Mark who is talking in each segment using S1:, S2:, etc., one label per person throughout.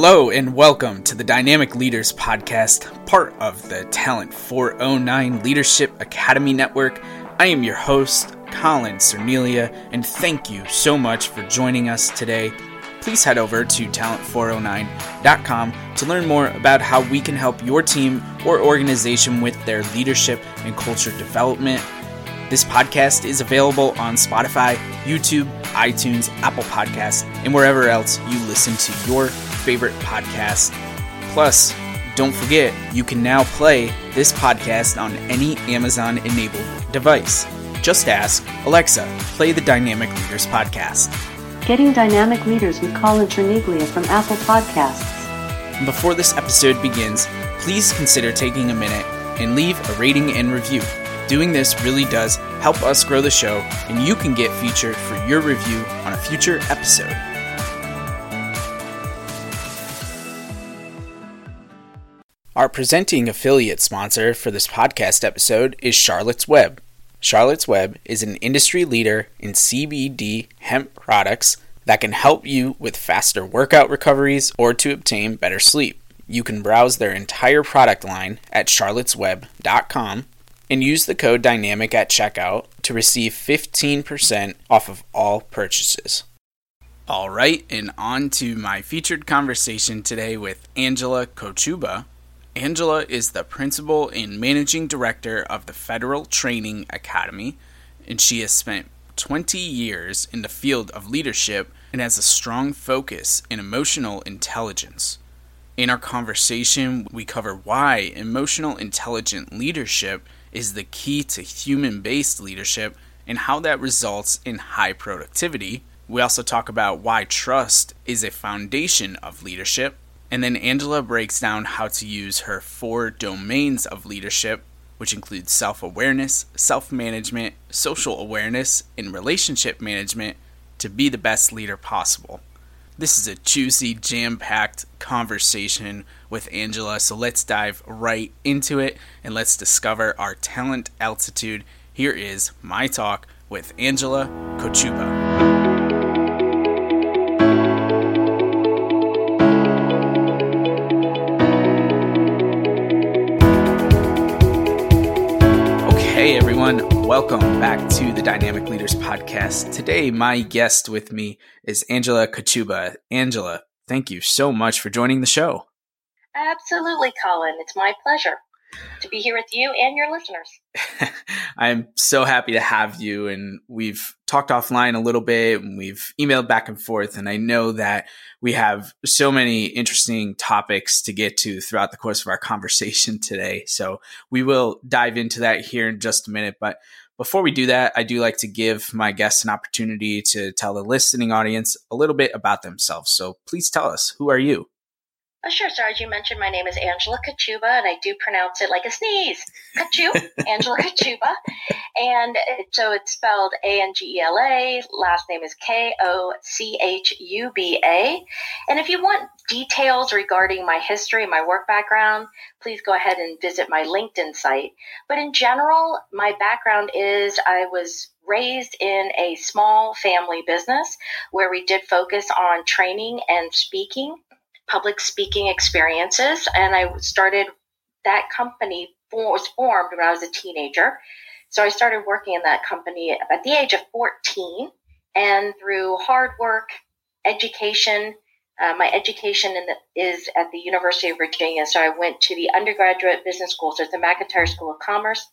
S1: Hello, and welcome to the Dynamic Leaders Podcast, part of the Talent 409 Leadership Academy Network. I am your host, Colin Cernelia, and thank you so much for joining us today. Please head over to talent409.com to learn more about how we can help your team or organization with their leadership and culture development. This podcast is available on Spotify, YouTube, iTunes, Apple Podcasts, and wherever else you listen to your favorite podcast. Plus, don't forget, you can now play this podcast on any Amazon enabled device. Just ask Alexa, play the Dynamic Leaders podcast.
S2: Getting Dynamic Leaders with Colin Terniglia from Apple Podcasts.
S1: Before this episode begins, please consider taking a minute and leave a rating and review. Doing this really does help us grow the show, and you can get featured for your review on a future episode. Our presenting affiliate sponsor for this podcast episode is Charlotte's Web. Charlotte's Web is an industry leader in CBD hemp products that can help you with faster workout recoveries or to obtain better sleep. You can browse their entire product line at charlottesweb.com and use the code DYNAMIC at checkout to receive 15% off of all purchases. All right, and on to my featured conversation today with Angela Kochuba. Angela is the principal and managing director of the Federal Training Academy, and she has spent 20 years in the field of leadership and has a strong focus in emotional intelligence. In our conversation, we cover why emotional intelligent leadership is the key to human based leadership and how that results in high productivity. We also talk about why trust is a foundation of leadership and then Angela breaks down how to use her four domains of leadership, which include self awareness, self management, social awareness, and relationship management, to be the best leader possible. This is a juicy, jam packed conversation with Angela, so let's dive right into it and let's discover our talent altitude. Here is my talk with Angela Kochuba. Everyone, welcome back to the Dynamic Leaders Podcast. Today, my guest with me is Angela Kochuba. Angela, thank you so much for joining the show.
S3: Absolutely, Colin. It's my pleasure to be here with you and your listeners.
S1: I'm so happy to have you. And we've talked offline a little bit and we've emailed back and forth. And I know that we have so many interesting topics to get to throughout the course of our conversation today. So we will dive into that here in just a minute. But before we do that, I do like to give my guests an opportunity to tell the listening audience a little bit about themselves. So please tell us, who are you?
S3: Oh, sure. So as you mentioned, my name is Angela Kochuba, and I do pronounce it like a sneeze. Kachu, Angela Kachuba. And so it's spelled A-N-G-E-L-A. Last name is K-O-C-H-U-B-A. And if you want details regarding my history, my work background, please go ahead and visit my LinkedIn site. But in general, my background is I was raised in a small family business where we did focus on training and speaking public speaking experiences. And I started that company was formed when I was a teenager. So I started working in that company at the age of 14. And through hard work, education, uh, my education the, is at the University of Virginia. So I went to the undergraduate business school. So it's the McIntire School of Commerce,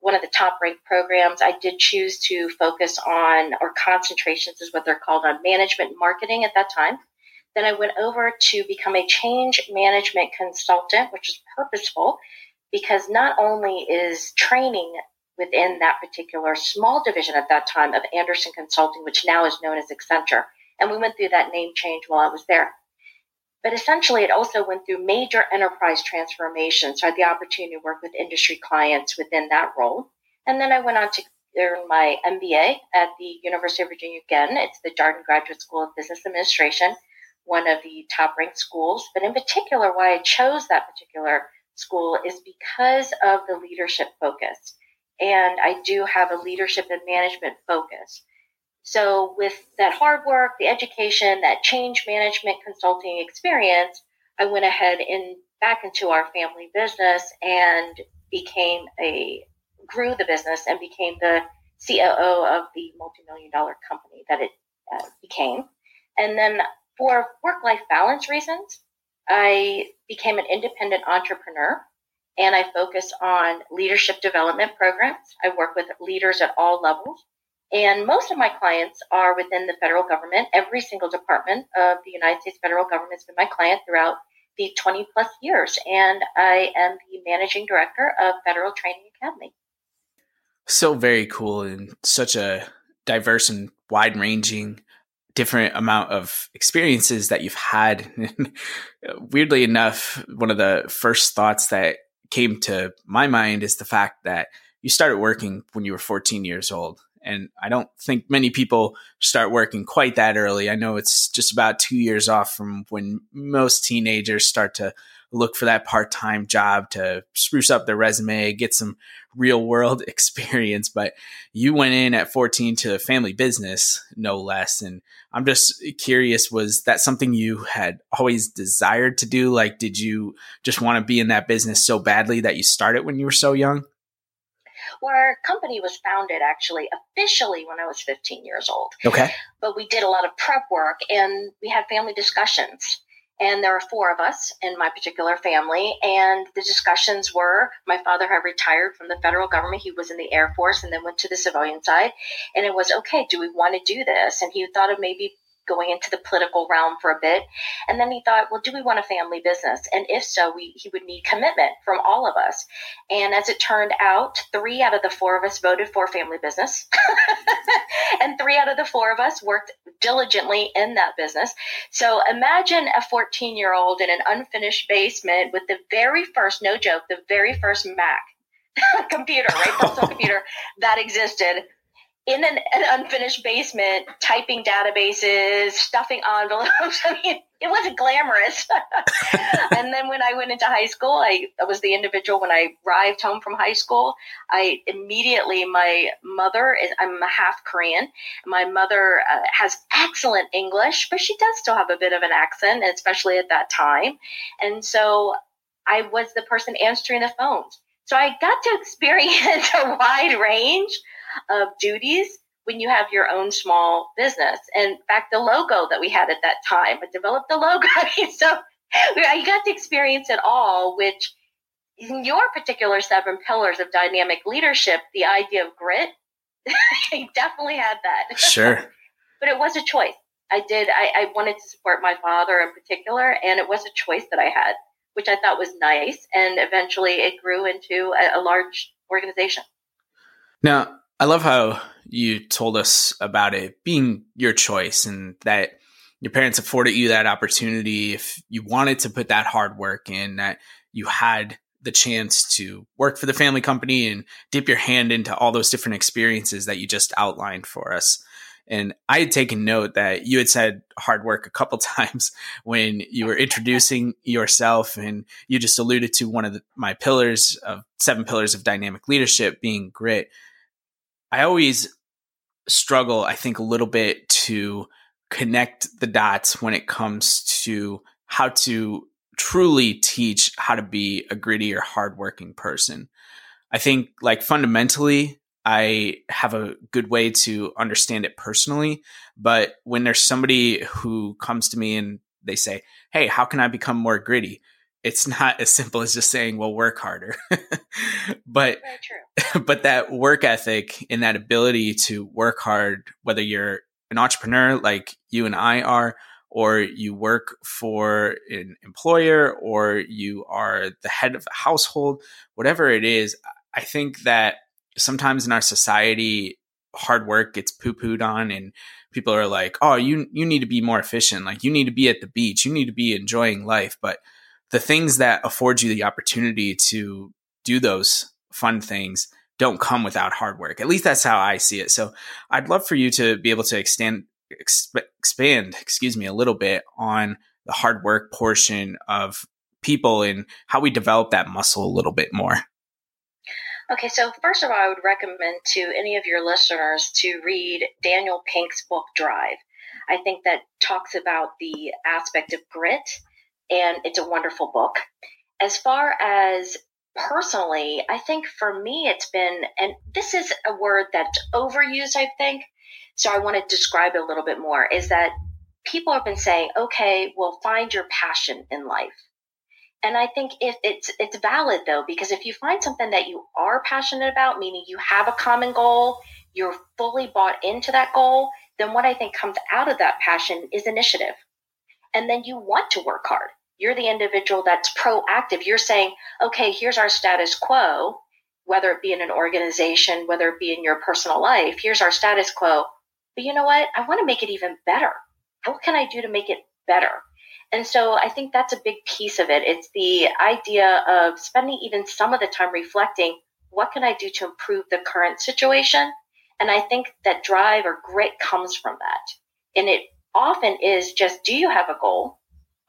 S3: one of the top ranked programs. I did choose to focus on, or concentrations is what they're called, on management and marketing at that time. Then I went over to become a change management consultant, which is purposeful because not only is training within that particular small division at that time of Andersen Consulting, which now is known as Accenture, and we went through that name change while I was there. But essentially, it also went through major enterprise transformation. So I had the opportunity to work with industry clients within that role. And then I went on to earn my MBA at the University of Virginia again. It's the Darden Graduate School of Business Administration one of the top ranked schools. But in particular, why I chose that particular school is because of the leadership focus. And I do have a leadership and management focus. So, with that hard work, the education, that change management consulting experience, I went ahead and back into our family business and became a grew the business and became the COO of the multi-million dollar company that it uh, became. And then for work-life balance reasons, I became an independent entrepreneur and I focus on leadership development programs. I work with leaders at all levels. And most of my clients are within the federal government. Every single department of the United States federal government has been my client throughout the 20 plus years. And I am the managing director of Federal Training Academy.
S1: So very cool and such a diverse and wide ranging different amount of experiences that you've had. Weirdly enough, one of the first thoughts that came to my mind is the fact that you started working when you were 14 years old. And I don't think many people start working quite that early. I know it's just about two years off from when most teenagers start to look for that part time job to spruce up their resume, get some real world experience. But you went in at 14 to family business, no less. And I'm just curious was that something you had always desired to do? Like, did you just want to be in that business so badly that you started when you were so young?
S3: Well, our company was founded actually officially when I was 15 years old.
S1: Okay.
S3: But we did a lot of prep work and we had family discussions. And there were four of us in my particular family. And the discussions were my father had retired from the federal government. He was in the Air Force and then went to the civilian side. And it was, okay, do we want to do this? And he thought of maybe going into the political realm for a bit. And then he thought, well, do we want a family business? And if so, we, he would need commitment from all of us. And as it turned out, three out of the four of us voted for family business. and three out of the four of us worked diligently in that business. So imagine a 14 year old in an unfinished basement with the very first, no joke, the very first Mac computer, right? Personal computer that existed in an, an, unfinished basement typing databases, stuffing envelopes. I mean, it wasn't glamorous. and then when I went into high school, I, was the individual when I arrived home from high school. I immediately, my mother is, I'm a half Korean. My mother uh, has excellent English, but she does still have a bit of an accent, especially at that time. And so I was the person answering the phones. So I got to experience a wide range of duties when you have your own small business. And in fact, the logo that we had at that time, I developed the logo. so I got to experience it all, which in your particular seven pillars of dynamic leadership, the idea of grit, I definitely had that.
S1: Sure.
S3: but it was a choice. I did, I, I wanted to support my father in particular, and it was a choice that I had, which I thought was nice. And eventually it grew into a, a large organization.
S1: Now, I love how you told us about it being your choice and that your parents afforded you that opportunity if you wanted to put that hard work in, that you had the chance to work for the family company and dip your hand into all those different experiences that you just outlined for us. And I had taken note that you had said hard work a couple times when you were introducing yourself, and you just alluded to one of the, my pillars of seven pillars of dynamic leadership being grit. I always struggle, I think, a little bit to connect the dots when it comes to how to truly teach how to be a gritty or hardworking person. I think, like, fundamentally, I have a good way to understand it personally. But when there's somebody who comes to me and they say, Hey, how can I become more gritty? It's not as simple as just saying, well, work harder. but but that work ethic and that ability to work hard, whether you're an entrepreneur like you and I are, or you work for an employer, or you are the head of a household, whatever it is, I think that sometimes in our society, hard work gets poo pooed on and people are like, oh, you you need to be more efficient. Like you need to be at the beach, you need to be enjoying life. But the things that afford you the opportunity to do those fun things don't come without hard work. At least that's how I see it. So I'd love for you to be able to extend, exp- expand, excuse me, a little bit on the hard work portion of people and how we develop that muscle a little bit more.
S3: Okay, so first of all, I would recommend to any of your listeners to read Daniel Pink's book Drive. I think that talks about the aspect of grit, and it's a wonderful book. As far as personally, I think for me, it's been, and this is a word that's overused, I think. So I want to describe it a little bit more is that people have been saying, okay, well, find your passion in life. And I think if it's it's valid though, because if you find something that you are passionate about, meaning you have a common goal, you're fully bought into that goal, then what I think comes out of that passion is initiative. And then you want to work hard. You're the individual that's proactive. You're saying, okay, here's our status quo, whether it be in an organization, whether it be in your personal life, here's our status quo. But you know what? I want to make it even better. What can I do to make it better? And so I think that's a big piece of it. It's the idea of spending even some of the time reflecting what can I do to improve the current situation? And I think that drive or grit comes from that. And it often is just do you have a goal?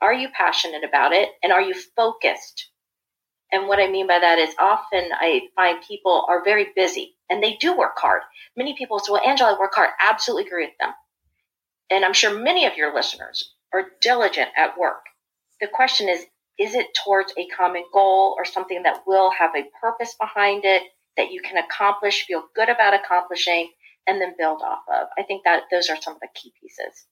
S3: Are you passionate about it? And are you focused? And what I mean by that is often I find people are very busy and they do work hard. Many people say, Well, Angela, I work hard. Absolutely agree with them. And I'm sure many of your listeners are diligent at work. The question is, is it towards a common goal or something that will have a purpose behind it that you can accomplish, feel good about accomplishing, and then build off of? I think that those are some of the key pieces.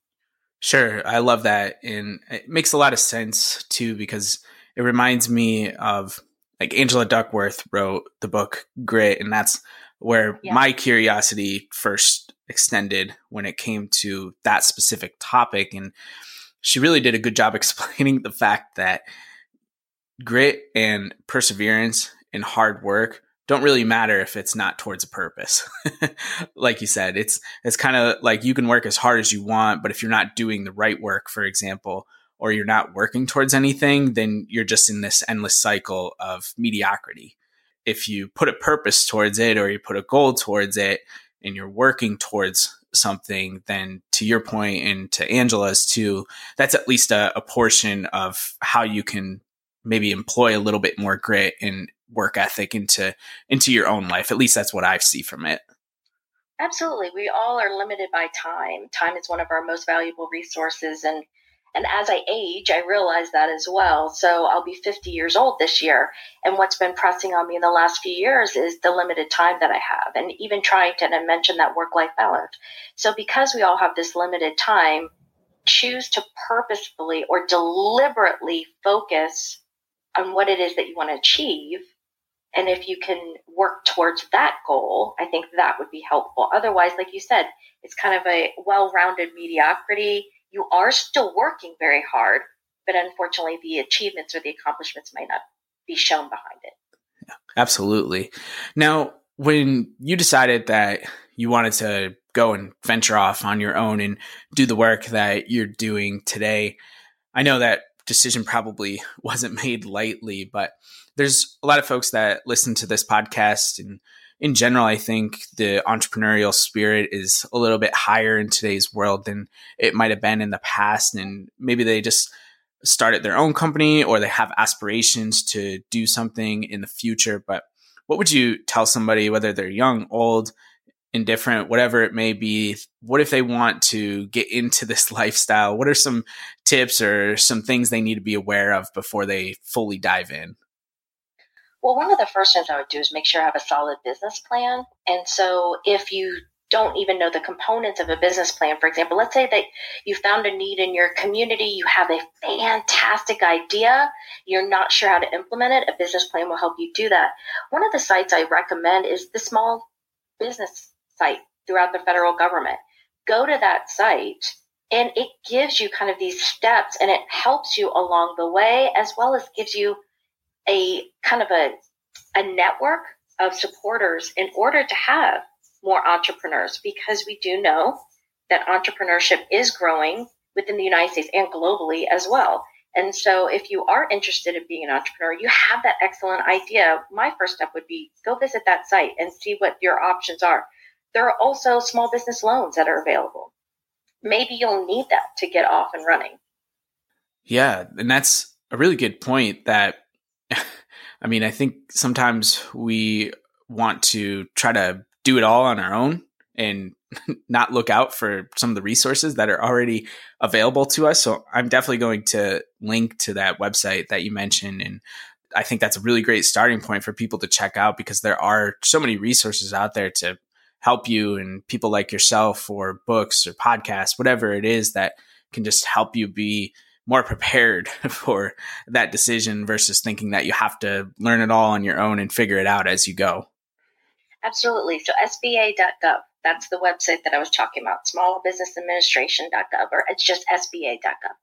S1: Sure. I love that. And it makes a lot of sense too, because it reminds me of like Angela Duckworth wrote the book Grit, and that's where yeah. my curiosity first extended when it came to that specific topic. And she really did a good job explaining the fact that grit and perseverance and hard work don't really matter if it's not towards a purpose. like you said, it's it's kind of like you can work as hard as you want, but if you're not doing the right work, for example, or you're not working towards anything, then you're just in this endless cycle of mediocrity. If you put a purpose towards it or you put a goal towards it and you're working towards something, then to your point and to Angela's too, that's at least a, a portion of how you can maybe employ a little bit more grit and work ethic into into your own life. At least that's what I see from it.
S3: Absolutely. We all are limited by time. Time is one of our most valuable resources and and as I age, I realize that as well. So I'll be 50 years old this year. And what's been pressing on me in the last few years is the limited time that I have, and even trying to and mention that work life balance. So because we all have this limited time, choose to purposefully or deliberately focus on what it is that you want to achieve. And if you can work towards that goal, I think that would be helpful. Otherwise, like you said, it's kind of a well rounded mediocrity you are still working very hard, but unfortunately, the achievements or the accomplishments might not be shown behind it.
S1: Yeah, absolutely. Now, when you decided that you wanted to go and venture off on your own and do the work that you're doing today, I know that decision probably wasn't made lightly, but there's a lot of folks that listen to this podcast and in general, I think the entrepreneurial spirit is a little bit higher in today's world than it might have been in the past. And maybe they just started their own company or they have aspirations to do something in the future. But what would you tell somebody, whether they're young, old, indifferent, whatever it may be? What if they want to get into this lifestyle? What are some tips or some things they need to be aware of before they fully dive in?
S3: Well, one of the first things I would do is make sure I have a solid business plan. And so if you don't even know the components of a business plan, for example, let's say that you found a need in your community, you have a fantastic idea, you're not sure how to implement it, a business plan will help you do that. One of the sites I recommend is the small business site throughout the federal government. Go to that site and it gives you kind of these steps and it helps you along the way as well as gives you a kind of a, a network of supporters in order to have more entrepreneurs because we do know that entrepreneurship is growing within the United States and globally as well. And so if you are interested in being an entrepreneur, you have that excellent idea. My first step would be go visit that site and see what your options are. There are also small business loans that are available. Maybe you'll need that to get off and running.
S1: Yeah, and that's a really good point that I mean, I think sometimes we want to try to do it all on our own and not look out for some of the resources that are already available to us. So I'm definitely going to link to that website that you mentioned. And I think that's a really great starting point for people to check out because there are so many resources out there to help you and people like yourself or books or podcasts, whatever it is that can just help you be more prepared for that decision versus thinking that you have to learn it all on your own and figure it out as you go.
S3: Absolutely. So SBA.gov, that's the website that I was talking about, smallbusinessadministration.gov, or it's just SBA.gov.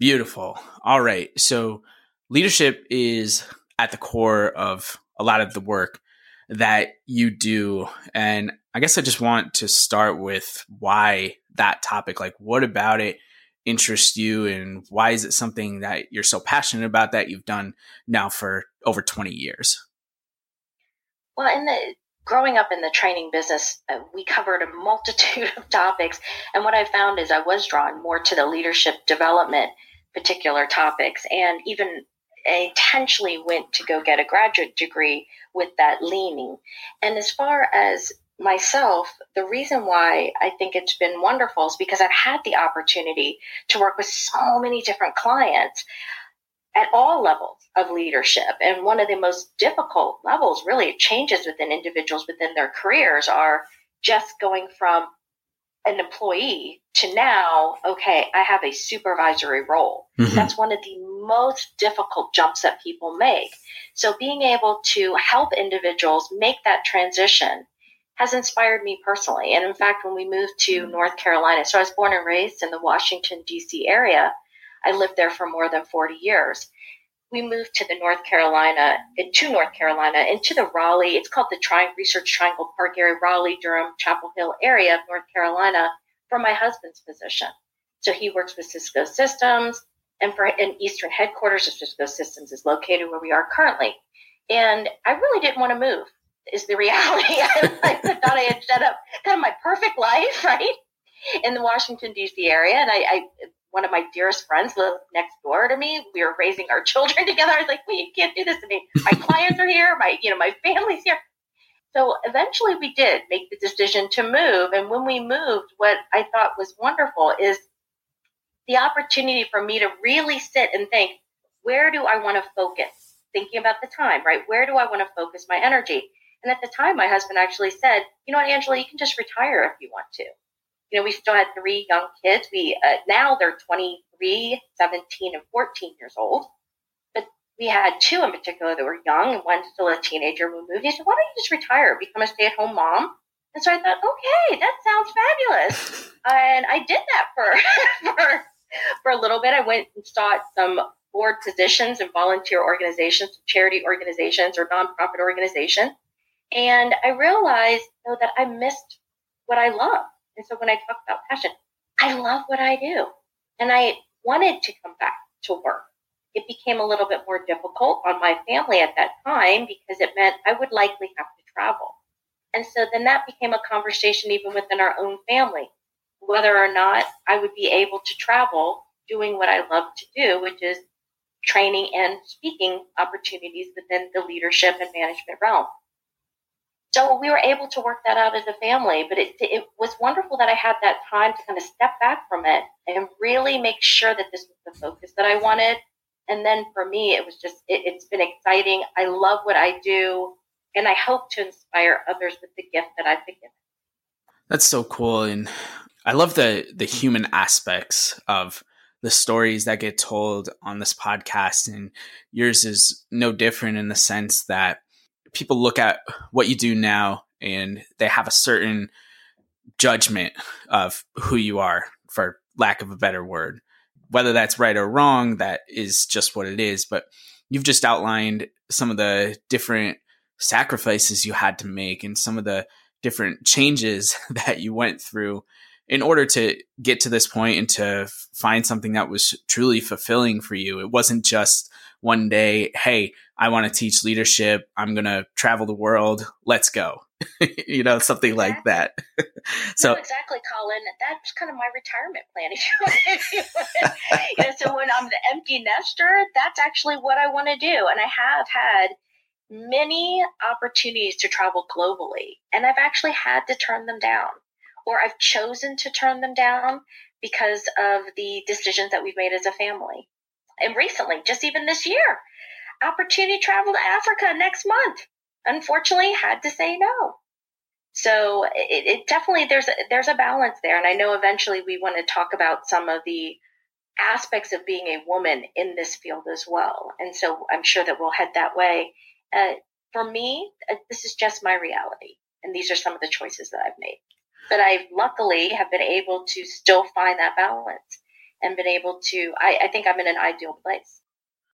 S1: Beautiful. All right. So leadership is at the core of a lot of the work that you do. And I guess I just want to start with why that topic. Like, what about it interests you, and why is it something that you're so passionate about that you've done now for over 20 years?
S3: Well, in the growing up in the training business, uh, we covered a multitude of topics. And what I found is I was drawn more to the leadership development particular topics and even intentionally went to go get a graduate degree with that leaning. And as far as myself, the reason why I think it's been wonderful is because I've had the opportunity to work with so many different clients at all levels of leadership. And one of the most difficult levels, really, changes within individuals within their careers are just going from an employee to now, okay, I have a supervisory role. Mm-hmm. That's one of the most difficult jumps that people make. So being able to help individuals make that transition has inspired me personally. And in fact, when we moved to mm-hmm. North Carolina, so I was born and raised in the Washington, D.C. area. I lived there for more than 40 years. We moved to the North Carolina, into North Carolina, into the Raleigh, it's called the Tri- Research Triangle Park area, Raleigh, Durham, Chapel Hill area of North Carolina for my husband's position. So he works with Cisco Systems, and for an Eastern headquarters of Cisco Systems is located where we are currently. And I really didn't want to move, is the reality. I, thought I had set up kind of my perfect life, right, in the Washington, D.C. area. And I, I one of my dearest friends lived next door to me. We were raising our children together. I was like, "We can't do this to me. My clients are here. My, you know, my family's here." So eventually, we did make the decision to move. And when we moved, what I thought was wonderful is the opportunity for me to really sit and think, where do I want to focus? Thinking about the time, right? Where do I want to focus my energy? And at the time, my husband actually said, you know what, Angela, you can just retire if you want to. You know, we still had three young kids. We uh, now they're 23, 17, and 14 years old. But we had two in particular that were young, and one still a teenager. We moved. He said, "Why don't you just retire, become a stay-at-home mom?" And so I thought, okay, that sounds fabulous. and I did that for for for a little bit. I went and sought some board positions in volunteer organizations, charity organizations, or nonprofit organizations. And I realized though that I missed what I love. And so when I talk about passion, I love what I do. And I wanted to come back to work. It became a little bit more difficult on my family at that time because it meant I would likely have to travel. And so then that became a conversation even within our own family whether or not I would be able to travel doing what I love to do, which is training and speaking opportunities within the leadership and management realm. So we were able to work that out as a family, but it, it was wonderful that I had that time to kind of step back from it and really make sure that this was the focus that I wanted. And then for me, it was just, it, it's been exciting. I love what I do, and I hope to inspire others with the gift that I've been given.
S1: That's so cool. And I love the the human aspects of the stories that get told on this podcast and yours is no different in the sense that people look at what you do now and they have a certain judgment of who you are for lack of a better word whether that's right or wrong that is just what it is but you've just outlined some of the different sacrifices you had to make and some of the different changes that you went through in order to get to this point and to find something that was truly fulfilling for you. It wasn't just one day, hey, I want to teach leadership. I'm going to travel the world. Let's go. you know, something exactly. like that.
S3: so no, exactly, Colin. That's kind of my retirement plan. If you, you know, so when I'm the empty nester, that's actually what I want to do. And I have had many opportunities to travel globally, and I've actually had to turn them down, or I've chosen to turn them down because of the decisions that we've made as a family. And recently, just even this year, opportunity travel to Africa next month. Unfortunately, had to say no. So it, it definitely there's a, there's a balance there, and I know eventually we want to talk about some of the aspects of being a woman in this field as well. And so I'm sure that we'll head that way. Uh, for me, uh, this is just my reality, and these are some of the choices that I've made. But I luckily have been able to still find that balance and been able to. I, I think I'm in an ideal place.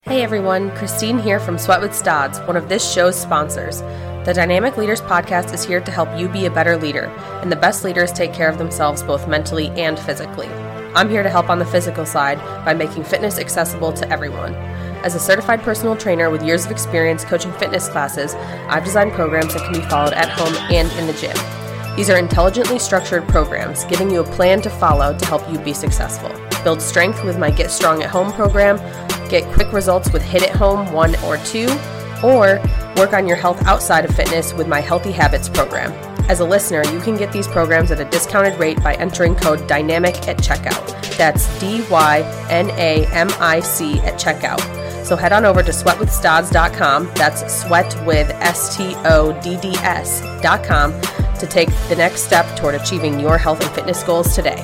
S4: Hey everyone, Christine here from Sweat with Stodds, one of this show's sponsors. The Dynamic Leaders Podcast is here to help you be a better leader, and the best leaders take care of themselves both mentally and physically. I'm here to help on the physical side by making fitness accessible to everyone. As a certified personal trainer with years of experience coaching fitness classes, I've designed programs that can be followed at home and in the gym. These are intelligently structured programs, giving you a plan to follow to help you be successful. Build strength with my Get Strong at Home program Get quick results with HIIT at Home 1 or 2, or work on your health outside of fitness with my Healthy Habits program. As a listener, you can get these programs at a discounted rate by entering code DYNAMIC at checkout. That's D Y N A M I C at checkout. So head on over to sweatwithstodds.com. that's sweat with S T O D D S.com, to take the next step toward achieving your health and fitness goals today.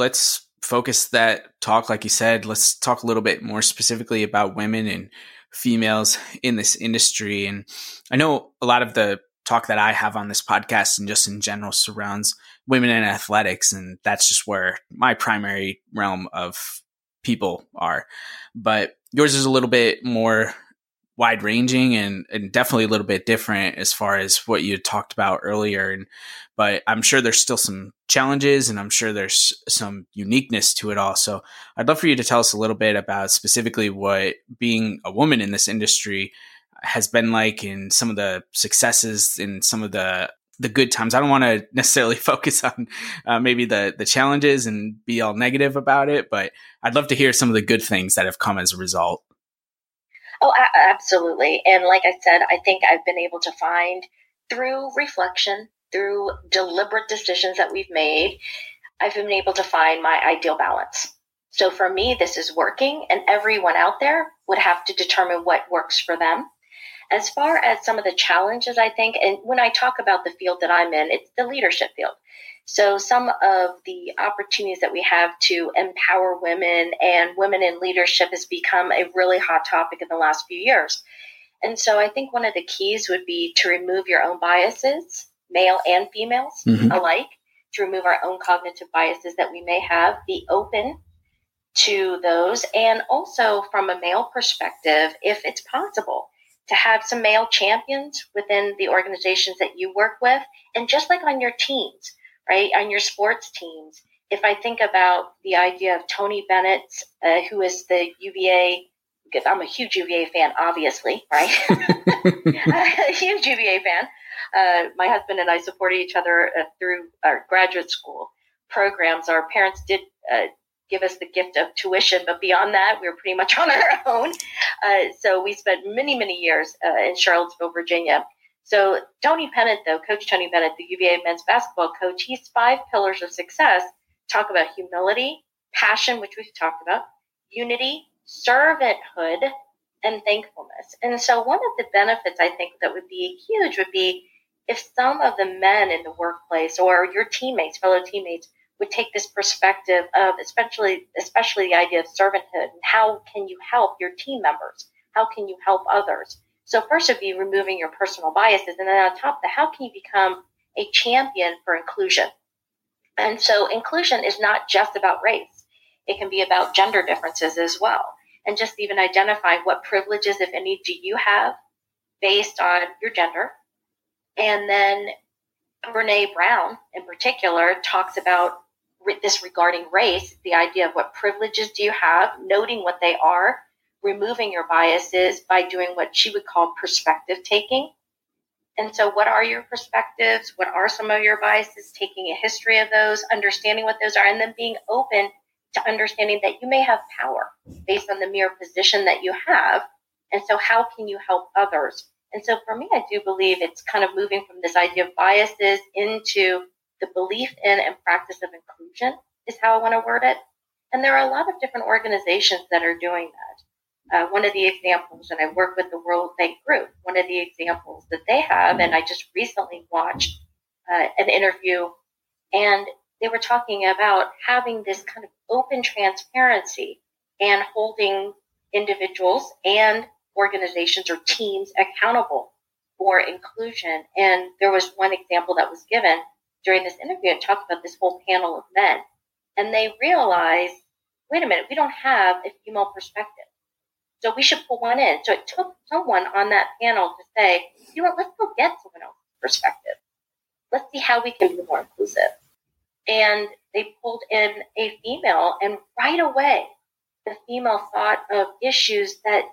S1: let's focus that talk, like you said, let's talk a little bit more specifically about women and females in this industry. And I know a lot of the talk that I have on this podcast and just in general surrounds women in athletics. And that's just where my primary realm of people are. But yours is a little bit more wide ranging and, and definitely a little bit different as far as what you talked about earlier. And but I'm sure there's still some challenges and I'm sure there's some uniqueness to it all. So I'd love for you to tell us a little bit about specifically what being a woman in this industry has been like and some of the successes and some of the the good times. I don't want to necessarily focus on uh, maybe the the challenges and be all negative about it, but I'd love to hear some of the good things that have come as a result.
S3: Oh, absolutely. And like I said, I think I've been able to find through reflection, through deliberate decisions that we've made, I've been able to find my ideal balance. So for me, this is working, and everyone out there would have to determine what works for them. As far as some of the challenges, I think, and when I talk about the field that I'm in, it's the leadership field. So some of the opportunities that we have to empower women and women in leadership has become a really hot topic in the last few years. And so I think one of the keys would be to remove your own biases, male and females mm-hmm. alike, to remove our own cognitive biases that we may have, be open to those, and also from a male perspective, if it's possible, to have some male champions within the organizations that you work with, and just like on your teams right? On your sports teams. If I think about the idea of Tony Bennett, uh, who is the UVA, because I'm a huge UVA fan, obviously, right? a huge UVA fan. Uh, my husband and I supported each other uh, through our graduate school programs. Our parents did uh, give us the gift of tuition, but beyond that, we were pretty much on our own. Uh, so we spent many, many years uh, in Charlottesville, Virginia. So Tony Bennett, though, Coach Tony Bennett, the UVA men's basketball coach, he's five pillars of success. Talk about humility, passion, which we've talked about, unity, servanthood, and thankfulness. And so one of the benefits I think that would be huge would be if some of the men in the workplace or your teammates, fellow teammates, would take this perspective of especially especially the idea of servanthood and how can you help your team members? How can you help others? So first would be removing your personal biases. And then on top of that, how can you become a champion for inclusion? And so inclusion is not just about race. It can be about gender differences as well. And just even identifying what privileges, if any, do you have based on your gender. And then Brene Brown in particular talks about this regarding race, the idea of what privileges do you have, noting what they are, removing your biases by doing what she would call perspective taking. And so, what are your perspectives? What are some of your biases? Taking a history of those, understanding what those are, and then being open to understanding that you may have power based on the mere position that you have. And so, how can you help others? And so, for me, I do believe it's kind of moving from this idea of biases into the belief in and practice of inclusion, is how I want to word it. And there are a lot of different organizations that are doing that. Uh, one of the examples, and I work with the World Bank Group, one of the examples that they have, and I just recently watched uh, an interview, and they were talking about having this kind of open transparency and holding individuals and organizations or teams accountable for inclusion. And there was one example that was given during this interview. It talked about this whole panel of men. And they realized, wait a minute, we don't have a female perspective. So we should pull one in. So it took someone on that panel to say, you know what, let's go get someone else's perspective. Let's see how we can be more inclusive. And they pulled in a female, and right away, the female thought of issues that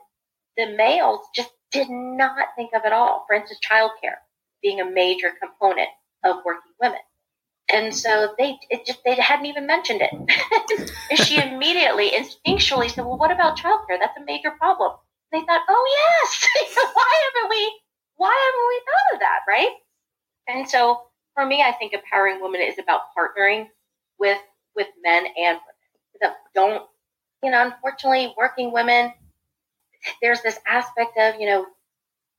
S3: the males just did not think of at all. For instance, childcare being a major component of working women. And so they it just they hadn't even mentioned it. and she immediately instinctually said, Well, what about childcare? That's a major problem. And they thought, Oh yes, why haven't we why haven't we thought of that, right? And so for me, I think empowering women is about partnering with with men and women that don't, you know, unfortunately, working women. There's this aspect of, you know,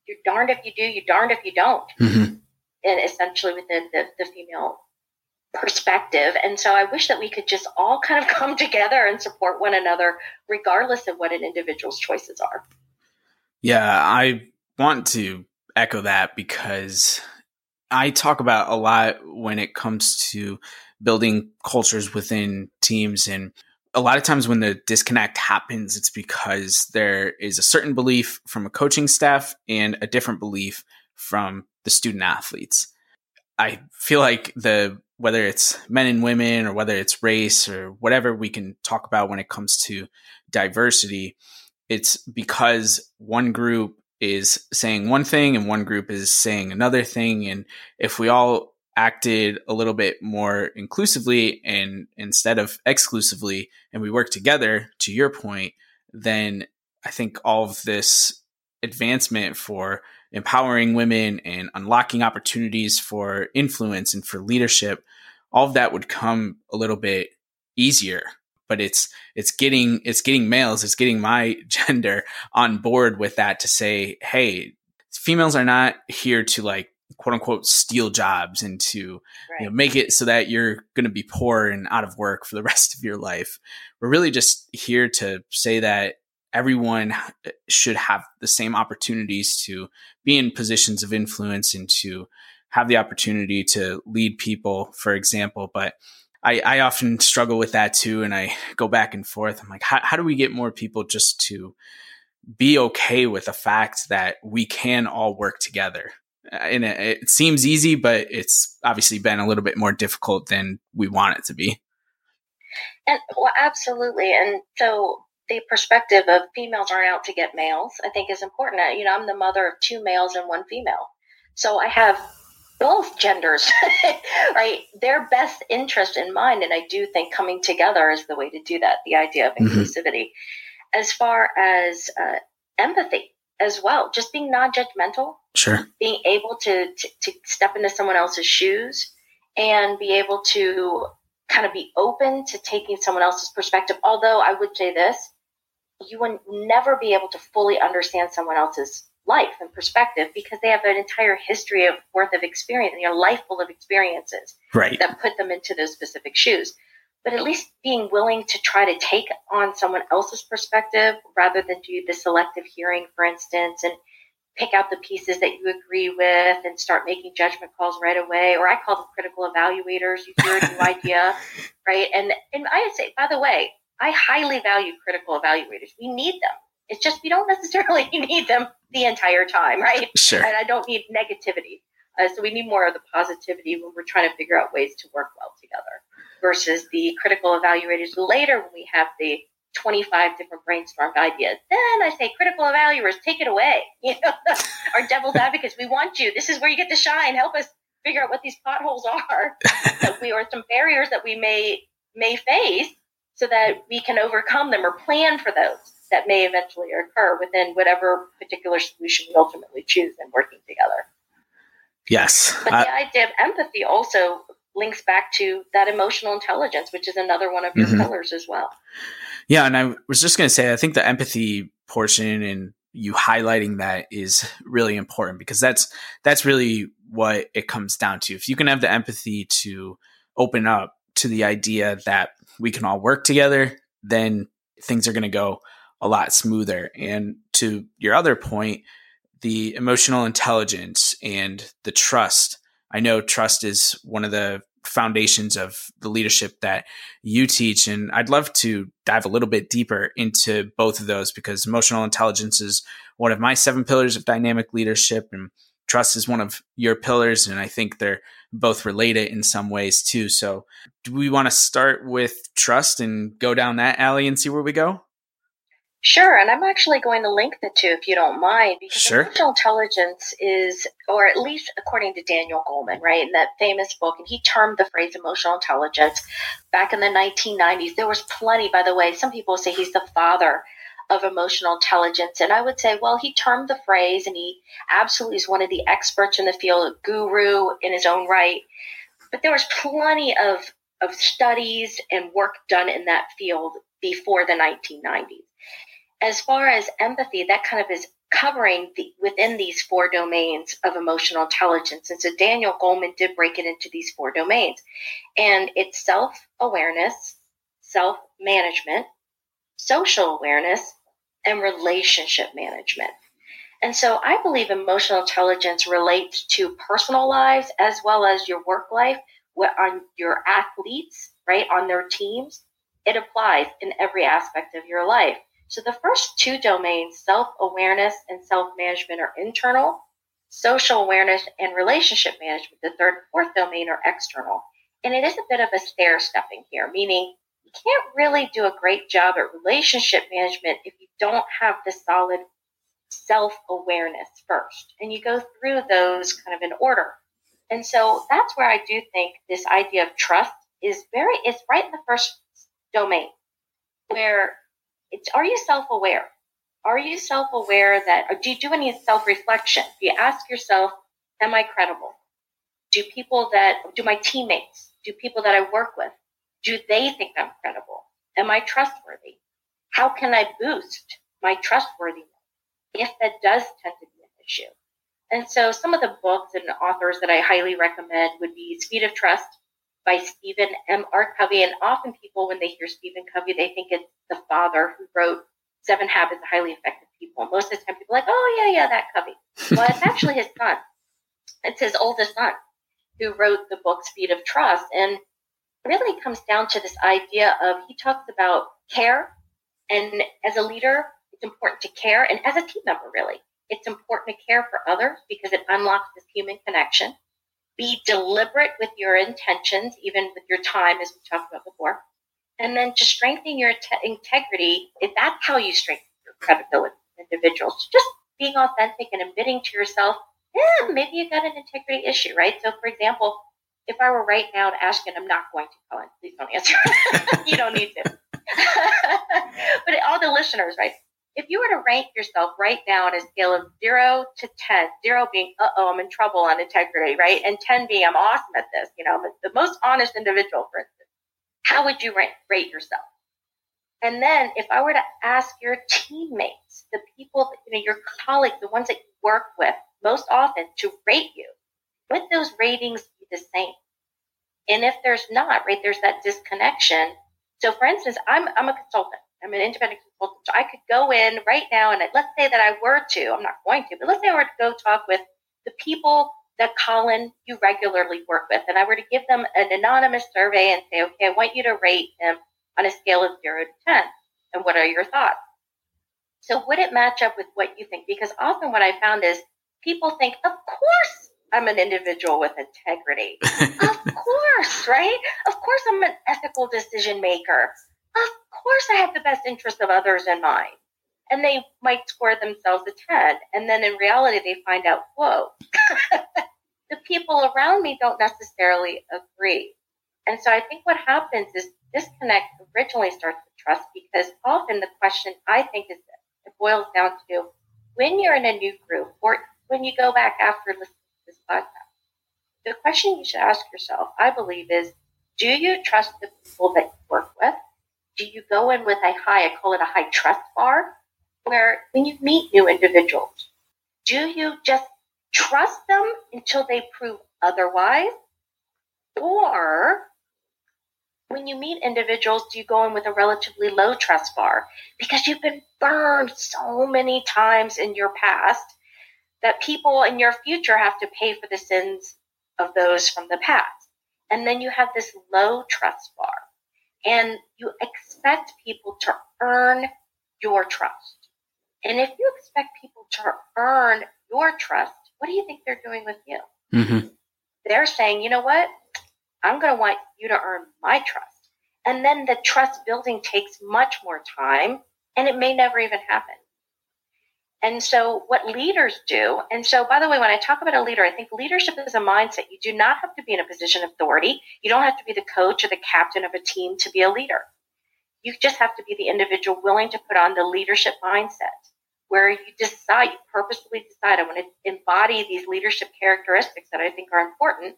S3: you're darned if you do, you're darned if you don't, mm-hmm. and essentially within the, the female perspective. And so I wish that we could just all kind of come together and support one another, regardless of what an individual's choices are.
S1: Yeah, I want to echo that because I talk about a lot when it comes to building cultures within teams. And a lot of times when the disconnect happens, it's because there is a certain belief from a coaching staff and a different belief from the student athletes. I feel like the whether it's men and women or whether it's race or whatever we can talk about when it comes to diversity, it's because one group is saying one thing and one group is saying another thing. And if we all acted a little bit more inclusively and instead of exclusively, and we work together, to your point, then I think all of this advancement for empowering women and unlocking opportunities for influence and for leadership, all of that would come a little bit easier but it's it's getting it's getting males it's getting my gender on board with that to say hey females are not here to like quote unquote steal jobs and to right. you know, make it so that you're going to be poor and out of work for the rest of your life we're really just here to say that everyone should have the same opportunities to be in positions of influence and to have the opportunity to lead people for example but I, I often struggle with that too. And I go back and forth. I'm like, how, how do we get more people just to be okay with the fact that we can all work together? Uh, and it, it seems easy, but it's obviously been a little bit more difficult than we want it to be.
S3: And well, absolutely. And so the perspective of females aren't out to get males, I think is important. You know, I'm the mother of two males and one female. So I have both genders, right? Their best interest in mind. And I do think coming together is the way to do that, the idea of mm-hmm. inclusivity. As far as uh, empathy as well, just being non judgmental.
S1: Sure.
S3: Being able to, to, to step into someone else's shoes and be able to kind of be open to taking someone else's perspective. Although I would say this, you would never be able to fully understand someone else's life and perspective because they have an entire history of worth of experience, you know, life full of experiences
S1: right.
S3: that put them into those specific shoes. But at least being willing to try to take on someone else's perspective rather than do the selective hearing, for instance, and pick out the pieces that you agree with and start making judgment calls right away. Or I call them critical evaluators. You hear a new idea, right? And and I say, by the way, I highly value critical evaluators. We need them. It's just we don't necessarily need them the entire time, right?
S1: Sure.
S3: And I don't need negativity. Uh, so we need more of the positivity when we're trying to figure out ways to work well together versus the critical evaluators later when we have the 25 different brainstormed ideas. Then I say, critical evaluators, take it away. You know, our devil's advocates, we want you. This is where you get to shine. Help us figure out what these potholes are that we or some barriers that we may may face so that we can overcome them or plan for those that may eventually occur within whatever particular solution we ultimately choose in working together.
S1: Yes.
S3: But the idea of empathy also links back to that emotional intelligence, which is another one of your mm-hmm. pillars as well.
S1: Yeah. And I was just going to say, I think the empathy portion and you highlighting that is really important because that's that's really what it comes down to. If you can have the empathy to open up to the idea that we can all work together, then things are going to go a lot smoother. And to your other point, the emotional intelligence and the trust. I know trust is one of the foundations of the leadership that you teach. And I'd love to dive a little bit deeper into both of those because emotional intelligence is one of my seven pillars of dynamic leadership and trust is one of your pillars. And I think they're both related in some ways too. So do we want to start with trust and go down that alley and see where we go?
S3: Sure, and I'm actually going to link the two if you don't mind, because sure. emotional intelligence is, or at least according to Daniel Goleman, right, in that famous book, and he termed the phrase emotional intelligence back in the 1990s. There was plenty, by the way. Some people say he's the father of emotional intelligence, and I would say, well, he termed the phrase, and he absolutely is one of the experts in the field, a guru in his own right. But there was plenty of of studies and work done in that field before the 1990s as far as empathy, that kind of is covering the, within these four domains of emotional intelligence. And so Daniel Goleman did break it into these four domains. And it's self awareness, self management, social awareness, and relationship management. And so I believe emotional intelligence relates to personal lives as well as your work life, on your athletes, right, on their teams. It applies in every aspect of your life. So the first two domains, self awareness and self management, are internal. Social awareness and relationship management, the third and fourth domain, are external. And it is a bit of a stair stepping here, meaning you can't really do a great job at relationship management if you don't have the solid self awareness first. And you go through those kind of in order. And so that's where I do think this idea of trust is very, it's right in the first domain where it's are you self aware? Are you self aware that, do you do any self reflection? Do you ask yourself, am I credible? Do people that, do my teammates, do people that I work with, do they think I'm credible? Am I trustworthy? How can I boost my trustworthiness if that does tend to be an issue? And so some of the books and authors that I highly recommend would be Speed of Trust by Stephen M. R. Covey. And often people, when they hear Stephen Covey, they think it's the father who wrote Seven Habits of Highly Effective People. Most of the time, people are like, oh, yeah, yeah, that Covey. Well, it's actually his son. It's his oldest son who wrote the book Speed of Trust. And really comes down to this idea of he talks about care. And as a leader, it's important to care. And as a team member, really, it's important to care for others because it unlocks this human connection. Be deliberate with your intentions, even with your time, as we talked about before and then to strengthen your te- integrity, if that's how you strengthen your credibility individuals, just being authentic and admitting to yourself, yeah, maybe you got an integrity issue, right? So, for example, if I were right now to ask and I'm not going to, call Colin, please don't answer. you don't need to. but all the listeners, right? If you were to rank yourself right now on a scale of zero to 10, zero being, uh oh, I'm in trouble on integrity, right? And 10 being, I'm awesome at this, you know, I'm the most honest individual, for instance how would you rate, rate yourself? And then if I were to ask your teammates, the people, you know, your colleagues, the ones that you work with most often to rate you, would those ratings the same? And if there's not, right, there's that disconnection. So for instance, I'm, I'm a consultant. I'm an independent consultant. So I could go in right now and let's say that I were to, I'm not going to, but let's say I were to go talk with the people that Colin you regularly work with, and I were to give them an anonymous survey and say, okay, I want you to rate him on a scale of zero to 10, and what are your thoughts? So would it match up with what you think? Because often what I found is people think, of course I'm an individual with integrity. of course, right? Of course I'm an ethical decision maker. Of course I have the best interest of others in mind and they might score themselves a 10. And then in reality, they find out, whoa, the people around me don't necessarily agree. And so I think what happens is disconnect originally starts with trust because often the question I think is it boils down to when you're in a new group or when you go back after listening this podcast, the question you should ask yourself, I believe, is do you trust the people that you work with? Do you go in with a high, I call it a high trust bar, where when you meet new individuals, do you just trust them until they prove otherwise? Or when you meet individuals, do you go in with a relatively low trust bar because you've been burned so many times in your past that people in your future have to pay for the sins of those from the past? And then you have this low trust bar and you expect people to earn your trust. And if you expect people to earn your trust, what do you think they're doing with you? Mm-hmm. They're saying, you know what? I'm going to want you to earn my trust. And then the trust building takes much more time and it may never even happen. And so, what leaders do, and so by the way, when I talk about a leader, I think leadership is a mindset. You do not have to be in a position of authority. You don't have to be the coach or the captain of a team to be a leader. You just have to be the individual willing to put on the leadership mindset where you decide, you purposefully decide, I want to embody these leadership characteristics that I think are important.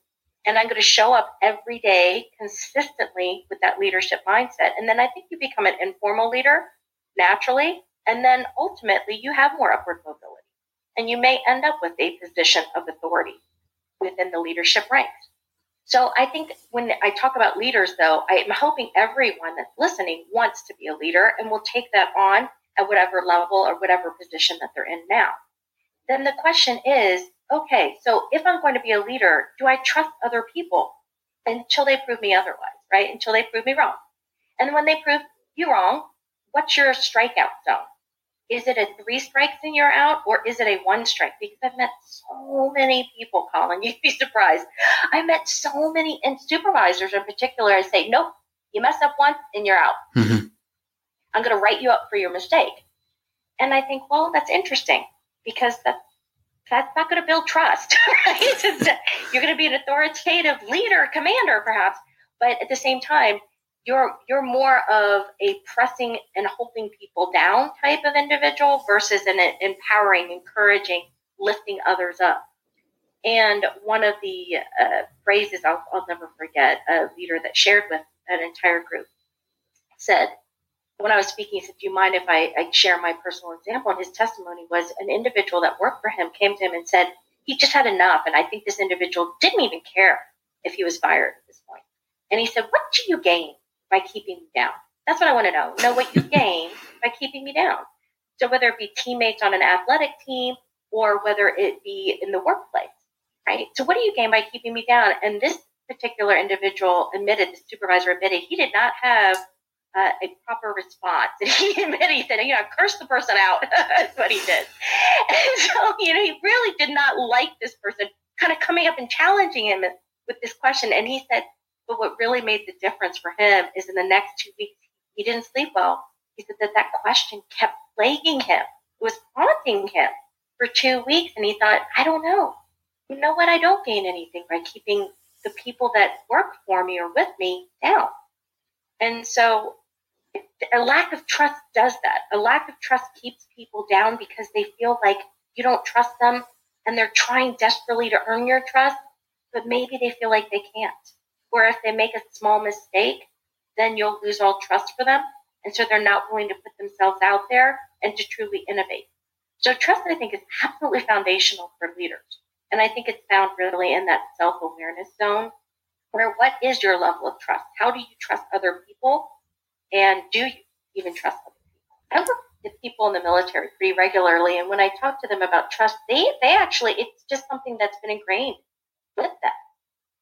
S3: And I'm going to show up every day consistently with that leadership mindset. And then I think you become an informal leader naturally and then ultimately, you have more upward mobility. And you may end up with a position of authority within the leadership ranks. So I think when I talk about leaders, though, I'm hoping everyone that's listening wants to be a leader and will take that on at whatever level or whatever position that they're in now. Then the question is okay, so if I'm going to be a leader, do I trust other people until they prove me otherwise, right? Until they prove me wrong. And when they prove you wrong, what's your strikeout zone? Is it a three strikes and you're out, or is it a one strike? Because I've met so many people, Colin, you'd be surprised. I met so many, and supervisors in particular, I say, nope, you mess up once and you're out. Mm-hmm. I'm going to write you up for your mistake. And I think, well, that's interesting because that, that's not going to build trust, right? you're going to be an authoritative leader, commander, perhaps, but at the same time, you're you're more of a pressing and holding people down type of individual versus an empowering, encouraging, lifting others up. And one of the uh, phrases I'll, I'll never forget, a leader that shared with an entire group said, when I was speaking, he said, Do you mind if I, I share my personal example? And his testimony was an individual that worked for him came to him and said, He just had enough. And I think this individual didn't even care if he was fired at this point. And he said, What do you gain by keeping me down? That's what I want to know. Know what you gain by keeping me down. So whether it be teammates on an athletic team or whether it be in the workplace, right? So what do you gain by keeping me down? And this particular individual admitted, the supervisor admitted, he did not have uh, a proper response. And he admitted, he said, you know, curse the person out. That's what he did. And so, you know, he really did not like this person kind of coming up and challenging him with this question. And he said, but what really made the difference for him is in the next two weeks, he didn't sleep well. He said that that question kept plaguing him. It was haunting him for two weeks. And he thought, I don't know. You know what? I don't gain anything by keeping the people that work for me or with me down. And so a lack of trust does that. A lack of trust keeps people down because they feel like you don't trust them and they're trying desperately to earn your trust, but maybe they feel like they can't where if they make a small mistake, then you'll lose all trust for them. And so they're not willing to put themselves out there and to truly innovate. So trust, I think, is absolutely foundational for leaders. And I think it's found really in that self awareness zone where what is your level of trust? How do you trust other people? And do you even trust other people? I work with people in the military pretty regularly. And when I talk to them about trust, they, they actually, it's just something that's been ingrained with them.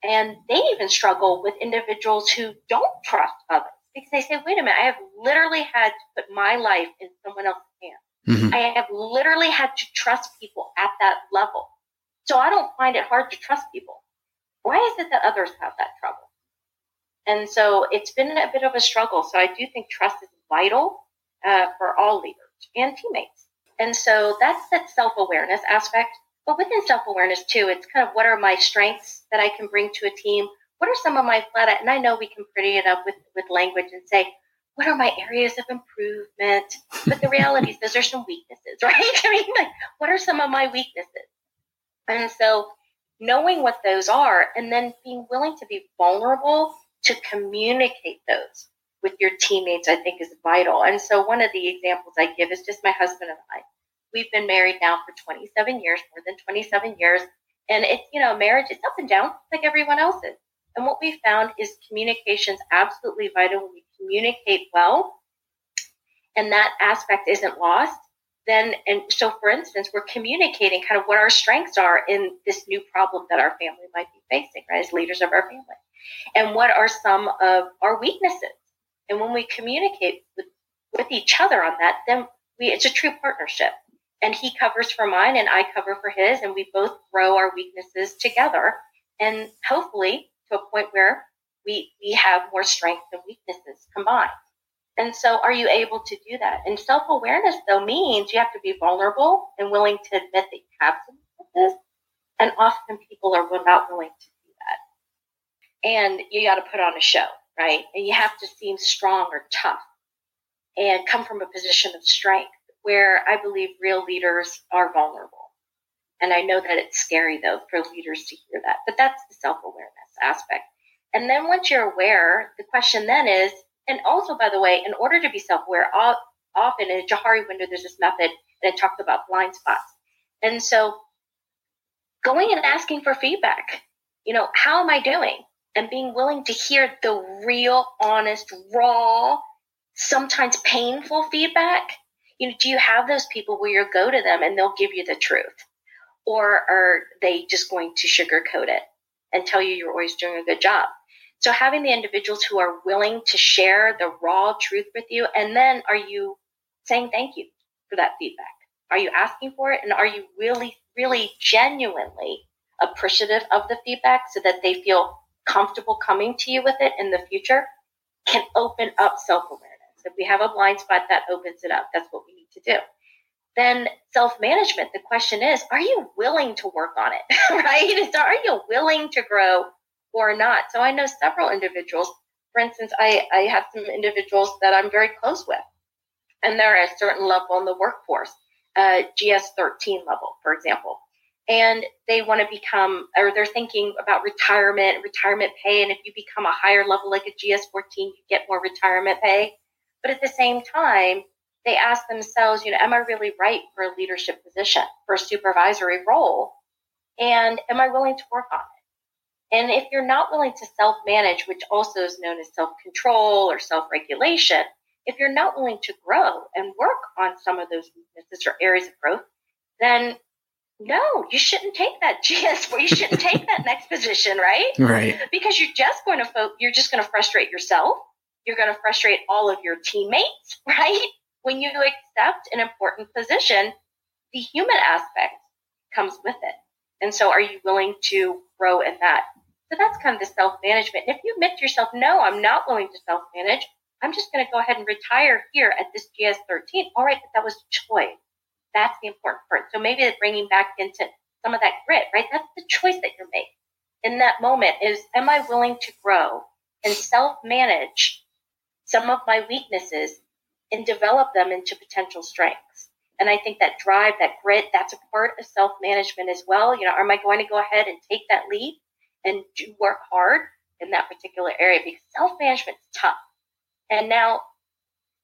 S3: And they even struggle with individuals who don't trust others because they say, wait a minute, I have literally had to put my life in someone else's hands. Mm-hmm. I have literally had to trust people at that level. So I don't find it hard to trust people. Why is it that others have that trouble? And so it's been a bit of a struggle. So I do think trust is vital uh, for all leaders and teammates. And so that's that self awareness aspect. But within self awareness, too, it's kind of what are my strengths that I can bring to a team? what are some of my flat and I know we can pretty it up with, with language and say, what are my areas of improvement? But the reality is those are some weaknesses, right? I mean, like, what are some of my weaknesses? And so knowing what those are and then being willing to be vulnerable to communicate those with your teammates, I think is vital. And so one of the examples I give is just my husband and I. We've been married now for 27 years, more than 27 years. And it's, you know, marriage is up and down like everyone else's. And what we found is communication is absolutely vital. We communicate well and that aspect isn't lost, then, and so for instance, we're communicating kind of what our strengths are in this new problem that our family might be facing, right, as leaders of our family. And what are some of our weaknesses? And when we communicate with, with each other on that, then we, it's a true partnership. And he covers for mine and I cover for his, and we both grow our weaknesses together. And hopefully to a point where we, we have more strengths and weaknesses combined. And so, are you able to do that? And self awareness, though, means you have to be vulnerable and willing to admit that you have some weaknesses. And often people are not willing to do that. And you got to put on a show, right? And you have to seem strong or tough and come from a position of strength where I believe real leaders are vulnerable. And I know that it's scary, though, for leaders to hear that. But that's the self awareness aspect. And then once you're aware, the question then is, and also, by the way, in order to be self aware, often in a Johari window, there's this method that talks about blind spots. And so going and asking for feedback, you know, how am I doing? And being willing to hear the real, honest, raw, sometimes painful feedback. You know, do you have those people where you go to them and they'll give you the truth? Or are they just going to sugarcoat it? and tell you you're always doing a good job. So having the individuals who are willing to share the raw truth with you, and then are you saying thank you for that feedback? Are you asking for it? And are you really, really genuinely appreciative of the feedback so that they feel comfortable coming to you with it in the future? Can open up self awareness. If we have a blind spot, that opens it up. That's what we need to do then self management, the question is, are you willing to work on it? right? So are you willing to grow or not? So I know several individuals. For instance, I, I have some individuals that I'm very close with, and they're at a certain level in the workforce, uh, GS 13 level, for example. And they want to become, or they're thinking about retirement, retirement pay. And if you become a higher level like a GS 14, you get more retirement pay. But at the same time, they ask themselves, you know, am I really right for a leadership position, for a supervisory role? And am I willing to work on it? And if you're not willing to self manage, which also is known as self control or self regulation, if you're not willing to grow and work on some of those weaknesses or areas of growth, then no, you shouldn't take that GS or you shouldn't take that next position, right?
S1: Right.
S3: Because you're just going to fo- you're just going to frustrate yourself. You're going to frustrate all of your teammates, right? when you accept an important position, the human aspect comes with it. And so are you willing to grow in that? So that's kind of the self management. If you admit to yourself, no, I'm not willing to self manage, I'm just going to go ahead and retire here at this GS 13. All right, but that was choice. That's the important part. So maybe bringing back into some of that grit, right? That's the choice that you're making in that moment is, am I willing to grow and self manage some of my weaknesses and develop them into potential strengths. And I think that drive, that grit, that's a part of self management as well. You know, am I going to go ahead and take that leap and do work hard in that particular area? Because self management is tough. And now,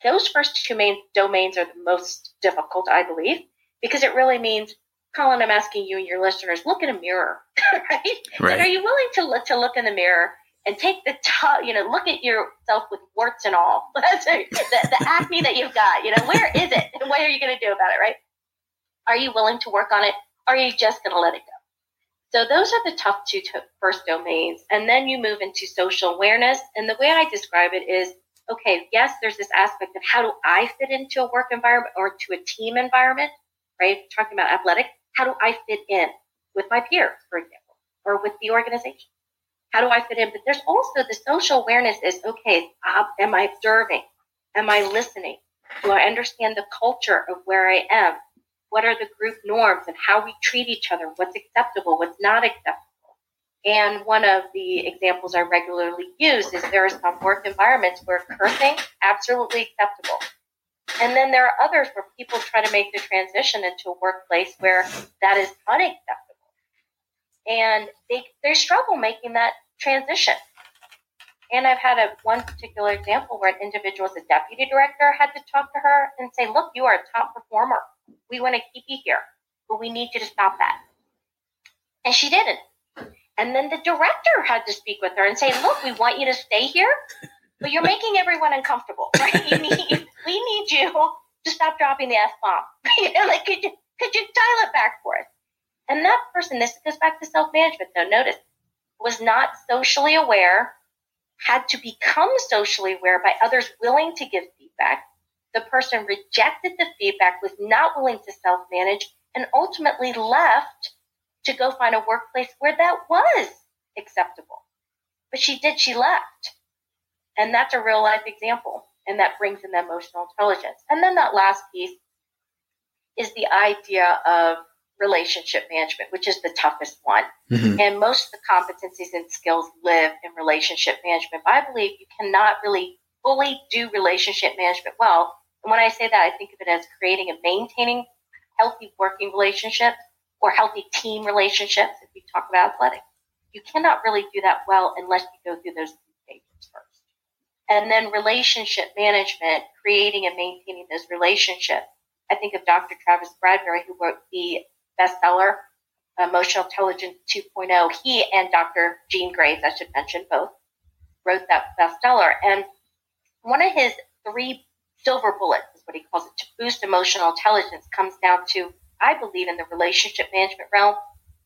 S3: those first two main domains are the most difficult, I believe, because it really means, Colin, I'm asking you and your listeners, look in a mirror, right? right. And are you willing to look, to look in the mirror and take the top, you know, look at yourself with warts and all. the, the acne that you've got, you know, where is it? And what are you going to do about it, right? Are you willing to work on it? Are you just going to let it go? So those are the tough two to first domains. And then you move into social awareness. And the way I describe it is, okay, yes, there's this aspect of how do I fit into a work environment or to a team environment, right? Talking about athletic, how do I fit in with my peers, for example, or with the organization? How do I fit in? But there's also the social awareness is okay, am I observing? Am I listening? Do I understand the culture of where I am? What are the group norms and how we treat each other? What's acceptable? What's not acceptable? And one of the examples I regularly use is there are some work environments where cursing absolutely acceptable. And then there are others where people try to make the transition into a workplace where that is unacceptable. And they, they struggle making that transition. And I've had a one particular example where an individual as a deputy director had to talk to her and say, look, you are a top performer. We want to keep you here, but we need you to stop that. And she didn't. And then the director had to speak with her and say, look, we want you to stay here, but you're making everyone uncomfortable, right? You need, we need you to stop dropping the F bomb. like, could you, could you dial it back for us? And that person, this goes back to self management though, notice, was not socially aware, had to become socially aware by others willing to give feedback. The person rejected the feedback, was not willing to self manage, and ultimately left to go find a workplace where that was acceptable. But she did, she left. And that's a real life example. And that brings in the emotional intelligence. And then that last piece is the idea of relationship management, which is the toughest one. Mm-hmm. And most of the competencies and skills live in relationship management. But I believe you cannot really fully do relationship management well. And when I say that, I think of it as creating and maintaining healthy working relationships or healthy team relationships if you talk about athletics. You cannot really do that well unless you go through those stages first. And then relationship management, creating and maintaining those relationships. I think of Dr. Travis Bradberry, who wrote the bestseller, Emotional Intelligence 2.0. He and Dr. Jean Greaves, I should mention both, wrote that bestseller. And one of his three silver bullets is what he calls it to boost emotional intelligence comes down to I believe in the relationship management realm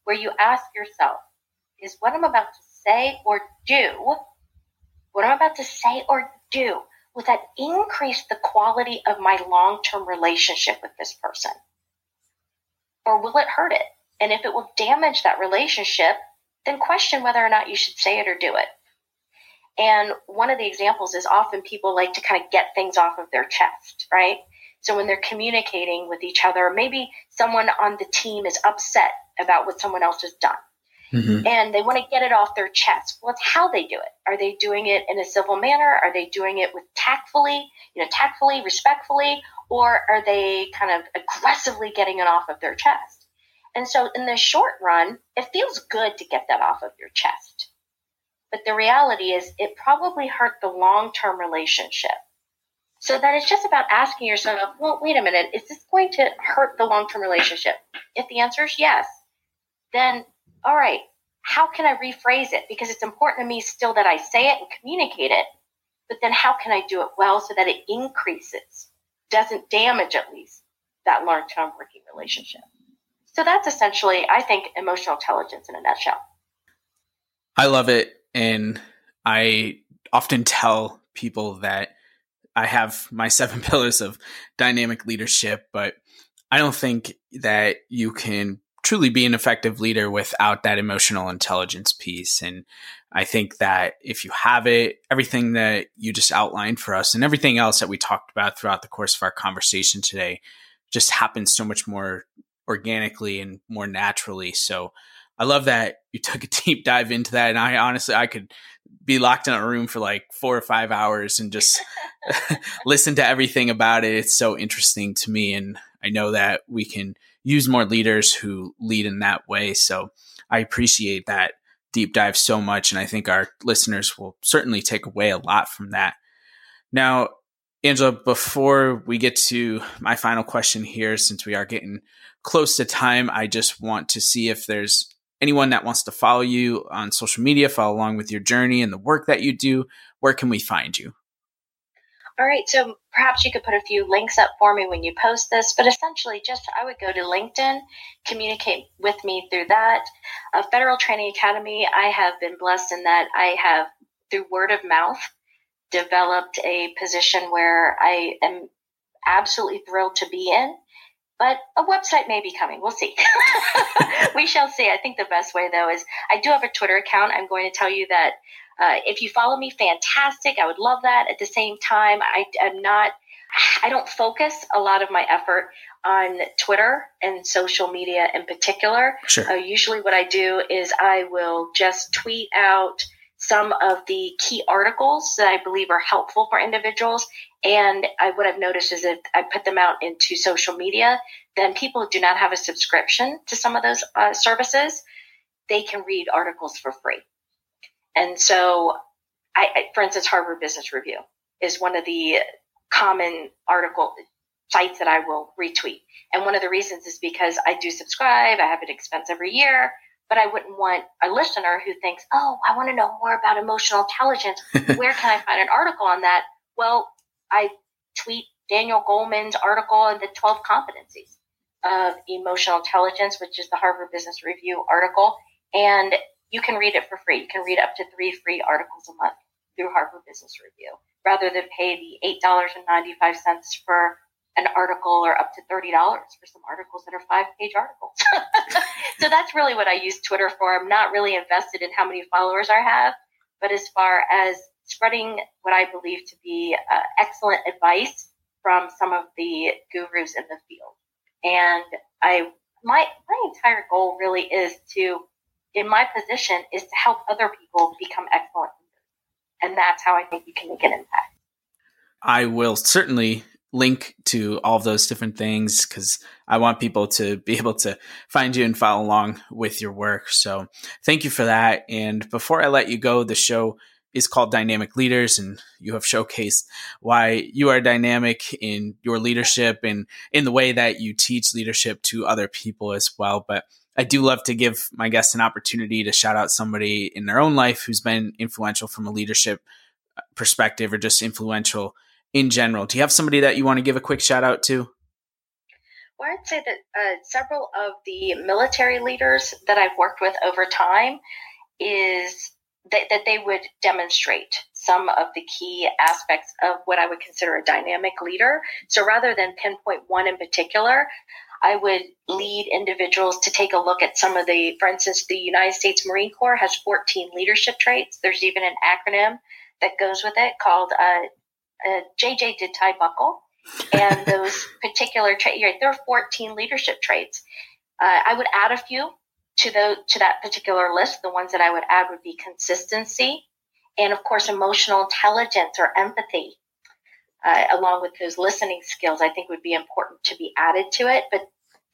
S3: where you ask yourself, is what I'm about to say or do, what I'm about to say or do, will that increase the quality of my long term relationship with this person? Or will it hurt it? And if it will damage that relationship, then question whether or not you should say it or do it. And one of the examples is often people like to kind of get things off of their chest, right? So when they're communicating with each other, maybe someone on the team is upset about what someone else has done. Mm-hmm. And they want to get it off their chest. Well, it's how they do it. Are they doing it in a civil manner? Are they doing it with tactfully, you know, tactfully, respectfully, or are they kind of aggressively getting it off of their chest? And so in the short run, it feels good to get that off of your chest. But the reality is it probably hurt the long-term relationship. So then it's just about asking yourself, well, wait a minute, is this going to hurt the long term relationship? If the answer is yes, then all right, how can I rephrase it? Because it's important to me still that I say it and communicate it, but then how can I do it well so that it increases, doesn't damage at least that long term working relationship? So that's essentially, I think, emotional intelligence in a nutshell.
S1: I love it. And I often tell people that I have my seven pillars of dynamic leadership, but I don't think that you can truly be an effective leader without that emotional intelligence piece. And I think that if you have it, everything that you just outlined for us and everything else that we talked about throughout the course of our conversation today just happens so much more organically and more naturally. So I love that you took a deep dive into that. And I honestly, I could be locked in a room for like four or five hours and just listen to everything about it. It's so interesting to me. And I know that we can use more leaders who lead in that way. So I appreciate that deep dive so much. And I think our listeners will certainly take away a lot from that. Now, Angela, before we get to my final question here, since we are getting close to time, I just want to see if there's anyone that wants to follow you on social media, follow along with your journey and the work that you do, where can we find you?
S3: All right, so perhaps you could put a few links up for me when you post this, but essentially, just I would go to LinkedIn, communicate with me through that. Uh, Federal Training Academy, I have been blessed in that I have, through word of mouth, developed a position where I am absolutely thrilled to be in but a website may be coming. We'll see. we shall see. I think the best way, though, is I do have a Twitter account. I'm going to tell you that uh, if you follow me, fantastic. I would love that. At the same time, I am not I don't focus a lot of my effort on Twitter and social media in particular.
S1: Sure.
S3: Uh, usually, what I do is I will just tweet out some of the key articles that I believe are helpful for individuals. And I, what I've noticed is if I put them out into social media, then people who do not have a subscription to some of those uh, services, they can read articles for free. And so, I, I, for instance, Harvard Business Review is one of the common article sites that I will retweet. And one of the reasons is because I do subscribe, I have an expense every year, but I wouldn't want a listener who thinks, oh, I want to know more about emotional intelligence. Where can I find an article on that? Well, I tweet Daniel Goleman's article on the 12 competencies of emotional intelligence, which is the Harvard Business Review article. And you can read it for free. You can read up to three free articles a month through Harvard Business Review rather than pay the $8.95 for an article or up to $30 for some articles that are five page articles. so that's really what I use Twitter for. I'm not really invested in how many followers I have, but as far as spreading what I believe to be uh, excellent advice from some of the gurus in the field. And I, my, my entire goal really is to, in my position, is to help other people become excellent leaders. And that's how I think you can make an impact.
S1: I will certainly link to all of those different things because I want people to be able to find you and follow along with your work. So thank you for that. And before I let you go, the show is called Dynamic Leaders, and you have showcased why you are dynamic in your leadership and in the way that you teach leadership to other people as well. But I do love to give my guests an opportunity to shout out somebody in their own life who's been influential from a leadership uh, perspective or just influential in general. Do you have somebody that you want to give a quick shout out to?
S3: Well, I'd say that uh, several of the military leaders that I've worked with over time is that, that they would demonstrate some of the key aspects of what I would consider a dynamic leader. So rather than pinpoint one in particular, I would lead individuals to take a look at some of the, for instance, the United States Marine Corps has 14 leadership traits. There's even an acronym that goes with it called uh, uh, JJ did tie buckle, and those particular traits. Right, there are 14 leadership traits. Uh, I would add a few to the to that particular list. The ones that I would add would be consistency, and of course, emotional intelligence or empathy, uh, along with those listening skills. I think would be important to be added to it. But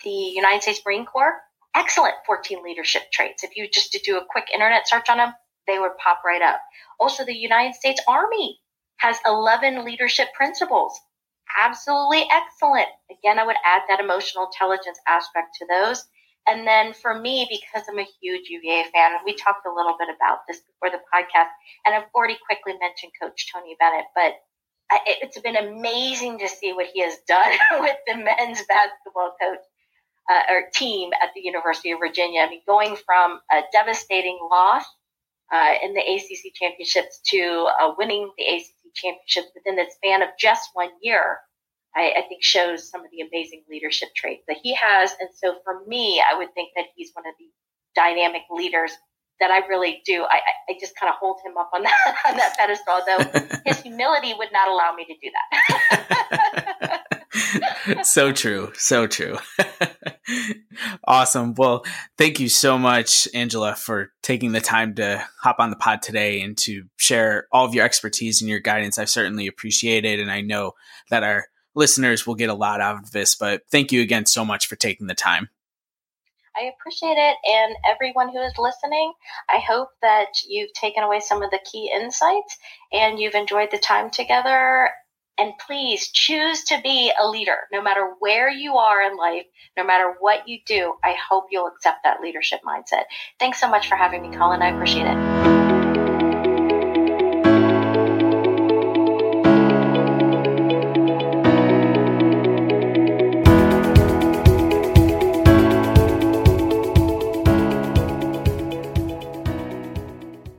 S3: the United States Marine Corps, excellent 14 leadership traits. If you just do a quick internet search on them, they would pop right up. Also, the United States Army has 11 leadership principles. Absolutely excellent. Again, I would add that emotional intelligence aspect to those. And then for me, because I'm a huge UVA fan, and we talked a little bit about this before the podcast, and I've already quickly mentioned Coach Tony Bennett, but it's been amazing to see what he has done with the men's basketball coach uh, or team at the University of Virginia. I mean, going from a devastating loss uh, in the ACC championships to uh, winning the ACC championships within the span of just one year, I, I, think shows some of the amazing leadership traits that he has. And so for me, I would think that he's one of the dynamic leaders that I really do. I, I just kind of hold him up on that on that pedestal, though his humility would not allow me to do
S1: that. so true. So true. awesome. Well, thank you so much, Angela, for taking the time to hop on the pod today and to share all of your expertise and your guidance. I certainly appreciate it. And I know that our listeners will get a lot out of this, but thank you again so much for taking the time.
S3: I appreciate it. And everyone who is listening, I hope that you've taken away some of the key insights and you've enjoyed the time together and please choose to be a leader no matter where you are in life, no matter what you do. I hope you'll accept that leadership mindset. Thanks so much for having me, Colin. I appreciate it.